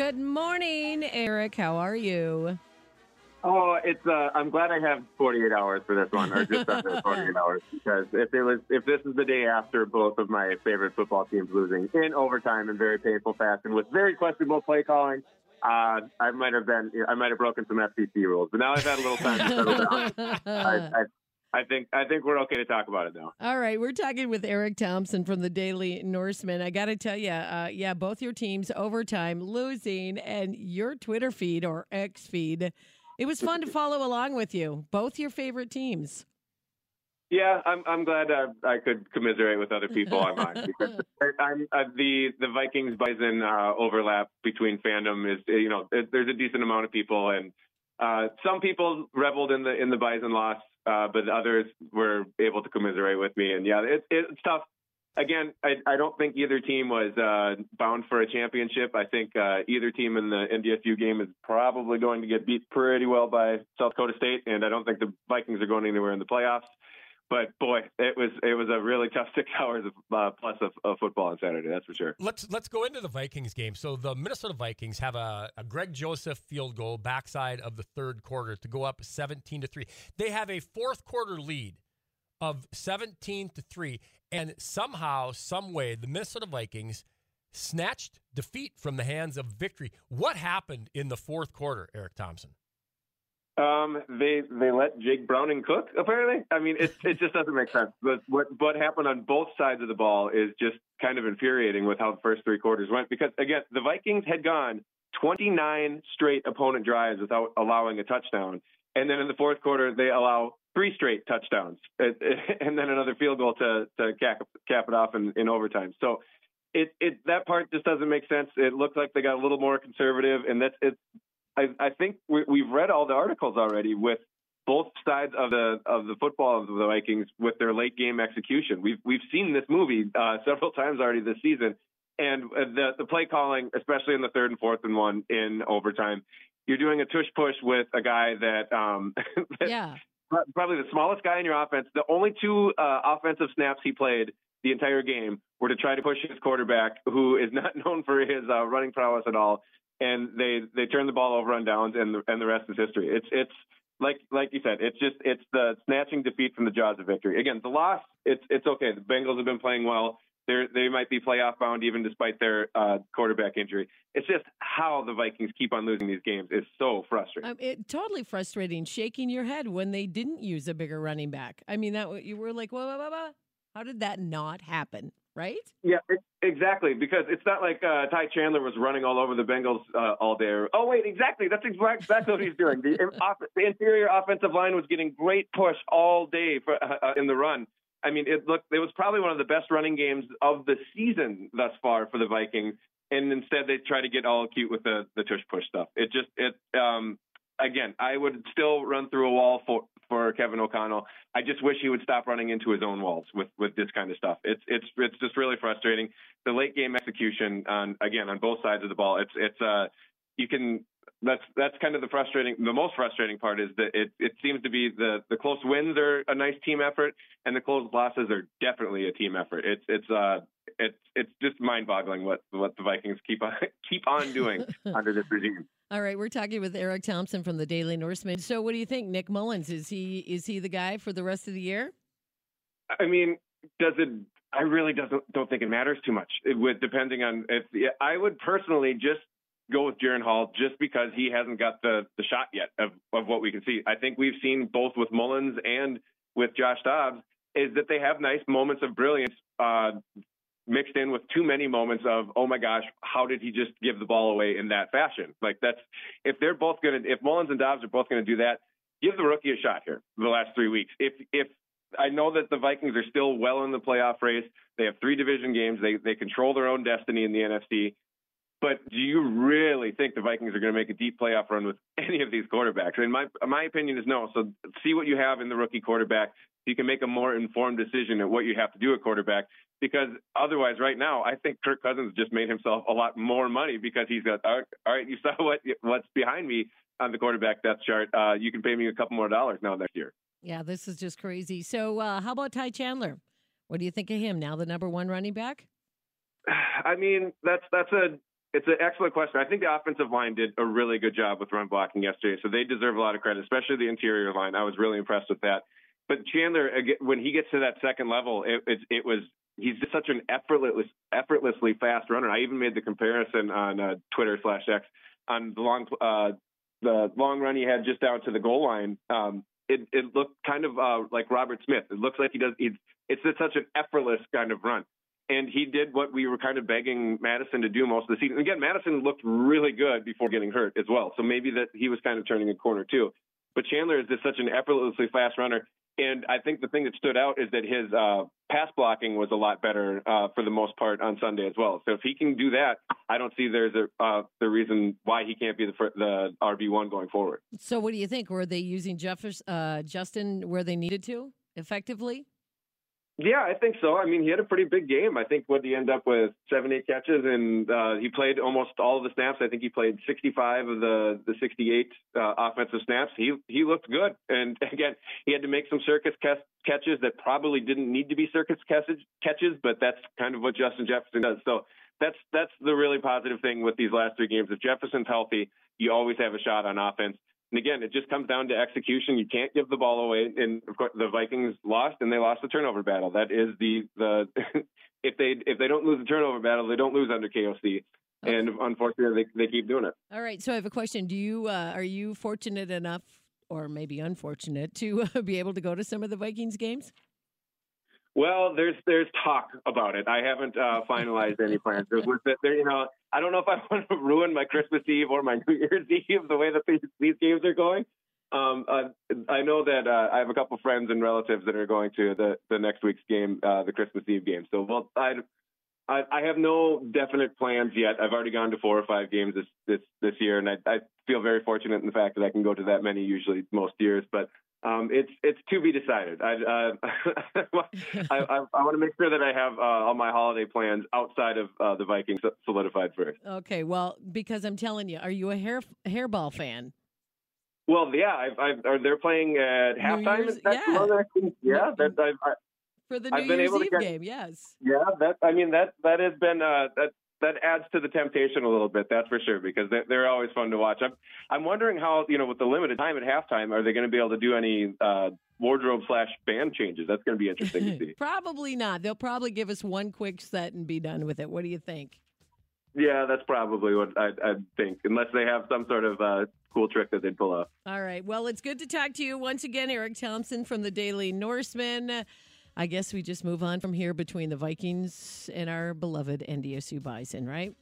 Good morning, Eric. How are you? Oh, it's. Uh, I'm glad I have 48 hours for this one, or just under 48 hours, because if it was, if this is the day after both of my favorite football teams losing in overtime in very painful fashion with very questionable play calling, uh, I might have been, I might have broken some FCC rules. But now I've had a little time to settle down. I, I, I think I think we're okay to talk about it now. All right, we're talking with Eric Thompson from the Daily Norseman. I got to tell you, uh, yeah, both your teams overtime losing, and your Twitter feed or X feed. It was fun to follow along with you. Both your favorite teams. Yeah, I'm I'm glad uh, I could commiserate with other people on mine because I'm, uh, the the Vikings Bison uh, overlap between fandom is you know there's a decent amount of people and uh, some people reveled in the in the Bison loss uh, but others were able to commiserate with me. And yeah, it, it's tough. Again, I, I don't think either team was uh, bound for a championship. I think uh, either team in the NDSU game is probably going to get beat pretty well by South Dakota State, and I don't think the Vikings are going anywhere in the playoffs but boy, it was it was a really tough six hours of, uh, plus of, of, football on Saturday. That's for sure. Let's let's go into the Vikings game. So the Minnesota Vikings have a, a Greg Joseph field goal backside of the third quarter to go up seventeen to three. They have a fourth quarter lead of seventeen to three, and somehow, some way, the Minnesota Vikings snatched defeat from the hands of victory. What happened in the fourth quarter, Eric Thompson? Um, they they let Jake Browning cook. Apparently, I mean, it it just doesn't make sense. But what what happened on both sides of the ball is just kind of infuriating with how the first three quarters went. Because again, the Vikings had gone 29 straight opponent drives without allowing a touchdown, and then in the fourth quarter they allow three straight touchdowns, and then another field goal to to cap cap it off in, in overtime. So. It, it that part just doesn't make sense. It looked like they got a little more conservative, and that's it. I, I think we, we've read all the articles already with both sides of the of the football of the Vikings with their late game execution. We've we've seen this movie uh, several times already this season, and uh, the the play calling, especially in the third and fourth and one in overtime, you're doing a tush push with a guy that um yeah probably the smallest guy in your offense. The only two uh, offensive snaps he played the entire game were to try to push his quarterback, who is not known for his uh, running prowess at all, and they they turn the ball over on downs, and the and the rest is history. It's it's like like you said, it's just it's the snatching defeat from the jaws of victory. Again, the loss, it's it's okay. The Bengals have been playing well. They they might be playoff bound even despite their uh, quarterback injury. It's just how the Vikings keep on losing these games is so frustrating. Um, it totally frustrating, shaking your head when they didn't use a bigger running back. I mean, that you were like, whoa, whoa, whoa, whoa. how did that not happen? Right? Yeah, exactly. Because it's not like uh, Ty Chandler was running all over the Bengals uh, all day. Oh, wait, exactly. That's exactly what he's doing. The, the, interior offensive line was getting great push all day for, uh, uh, in the run. I mean, it looked it was probably one of the best running games of the season thus far for the Vikings. And instead, they try to get all cute with the the tush push stuff. It just it um again, I would still run through a wall for for Kevin O'Connell. I just wish he would stop running into his own walls with with this kind of stuff. It's it's it's just really frustrating. The late game execution on again on both sides of the ball. It's it's uh you can that's that's kind of the frustrating the most frustrating part is that it it seems to be the the close wins are a nice team effort and the close losses are definitely a team effort. It's it's uh it's it's just mind boggling what what the Vikings keep on keep on doing under this regime. All right, we're talking with Eric Thompson from the Daily Norseman. So, what do you think, Nick Mullens? Is he is he the guy for the rest of the year? I mean, does it? I really doesn't don't think it matters too much. It would depending on if I would personally just go with Jaren Hall just because he hasn't got the the shot yet of of what we can see. I think we've seen both with Mullins and with Josh Dobbs is that they have nice moments of brilliance uh, mixed in with too many moments of oh my gosh how did he just give the ball away in that fashion like that's if they're both going to if mullens and Dobbs are both going to do that give the rookie a shot here the last three weeks if if I know that the Vikings are still well in the playoff race they have three division games they they control their own destiny in the NFC but do you really think the Vikings are going to make a deep playoff run with any of these quarterbacks? And my my opinion is no. So see what you have in the rookie quarterback. You can make a more informed decision at what you have to do at quarterback because otherwise, right now, I think Kirk Cousins just made himself a lot more money because he's got all right. You saw what what's behind me on the quarterback depth chart. Uh, you can pay me a couple more dollars now next year. Yeah, this is just crazy. So, uh, how about Ty Chandler? What do you think of him now, the number one running back? I mean, that's that's a it's an excellent question. I think the offensive line did a really good job with run blocking yesterday, so they deserve a lot of credit, especially the interior line. I was really impressed with that. But Chandler, when he gets to that second level, it, it, it was he's just such an effortless, effortlessly fast runner. I even made the comparison on uh, Twitter slash X on the long uh, the long run he had just down to the goal line. Um, it, it looked kind of uh, like Robert Smith. It looks like he does. It's, it's such an effortless kind of run and he did what we were kind of begging Mattison to do most of the season. Again, Mattison looked really good before getting hurt as well, so maybe that he was kind of turning a corner too. But Chandler is just such an effortlessly fast runner, and I think the thing that stood out is that his uh, pass blocking was a lot better uh, for the most part on Sunday as well. So if he can do that, I don't see there's a uh, the reason why he can't be the the RB one going forward. So what do you think? Were they using Jeffers, uh, Justin where they needed to effectively? Yeah, I think so. I mean, he had a pretty big game. I think what he ended up with seven, eight catches, and uh, he played almost all of the snaps. I think he played 65 of the the 68 uh, offensive snaps. He he looked good, and again, he had to make some circus catches that probably didn't need to be circus catches, but that's kind of what Justin Jefferson does. So that's that's the really positive thing with these last three games. If Jefferson's healthy, you always have a shot on offense. And again, it just comes down to execution. You can't give the ball away. And of course, the Vikings lost, and they lost the turnover battle. That is the the if they if they don't lose the turnover battle, they don't lose under KOC. Okay. And unfortunately, they, they keep doing it. All right. So I have a question. Do you uh, are you fortunate enough, or maybe unfortunate, to uh, be able to go to some of the Vikings games? Well, there's there's talk about it. I haven't uh, finalized any plans. There's, there, you know, I don't know if I want to ruin my Christmas Eve or my New Year's Eve the way that these, games are going. Um, uh, I know that uh, I have a couple friends and relatives that are going to the, the next week's game, uh, the Christmas Eve game. So, well, I, I, I have no definite plans yet. I've already gone to four or five games this this this year, and I, I feel very fortunate in the fact that I can go to that many usually most years. But um, it's it's to be decided. I uh, I, I, I want to make sure that I have uh, all my holiday plans outside of uh, the Vikings solidified first. Okay, well, because I'm telling you, are you a hair hairball fan? Well, yeah, I've, I've, are they're playing at halftime? yeah, yeah. That, I've, I, for the New I've Year's Eve get, game, yes. Yeah, that I mean that that has been uh, that that adds to the temptation a little bit. That's for sure because they're, they're always fun to watch. I'm I'm wondering how you know with the limited time at halftime, are they going to be able to do any uh, wardrobe slash band changes? That's going to be interesting to see. probably not. They'll probably give us one quick set and be done with it. What do you think? Yeah, that's probably what I, I think, unless they have some sort of uh, cool trick that they'd pull off. All right. Well, it's good to talk to you once again, Eric Thompson from the Daily Norseman. I guess we just move on from here between the Vikings and our beloved NDSU Bison, right?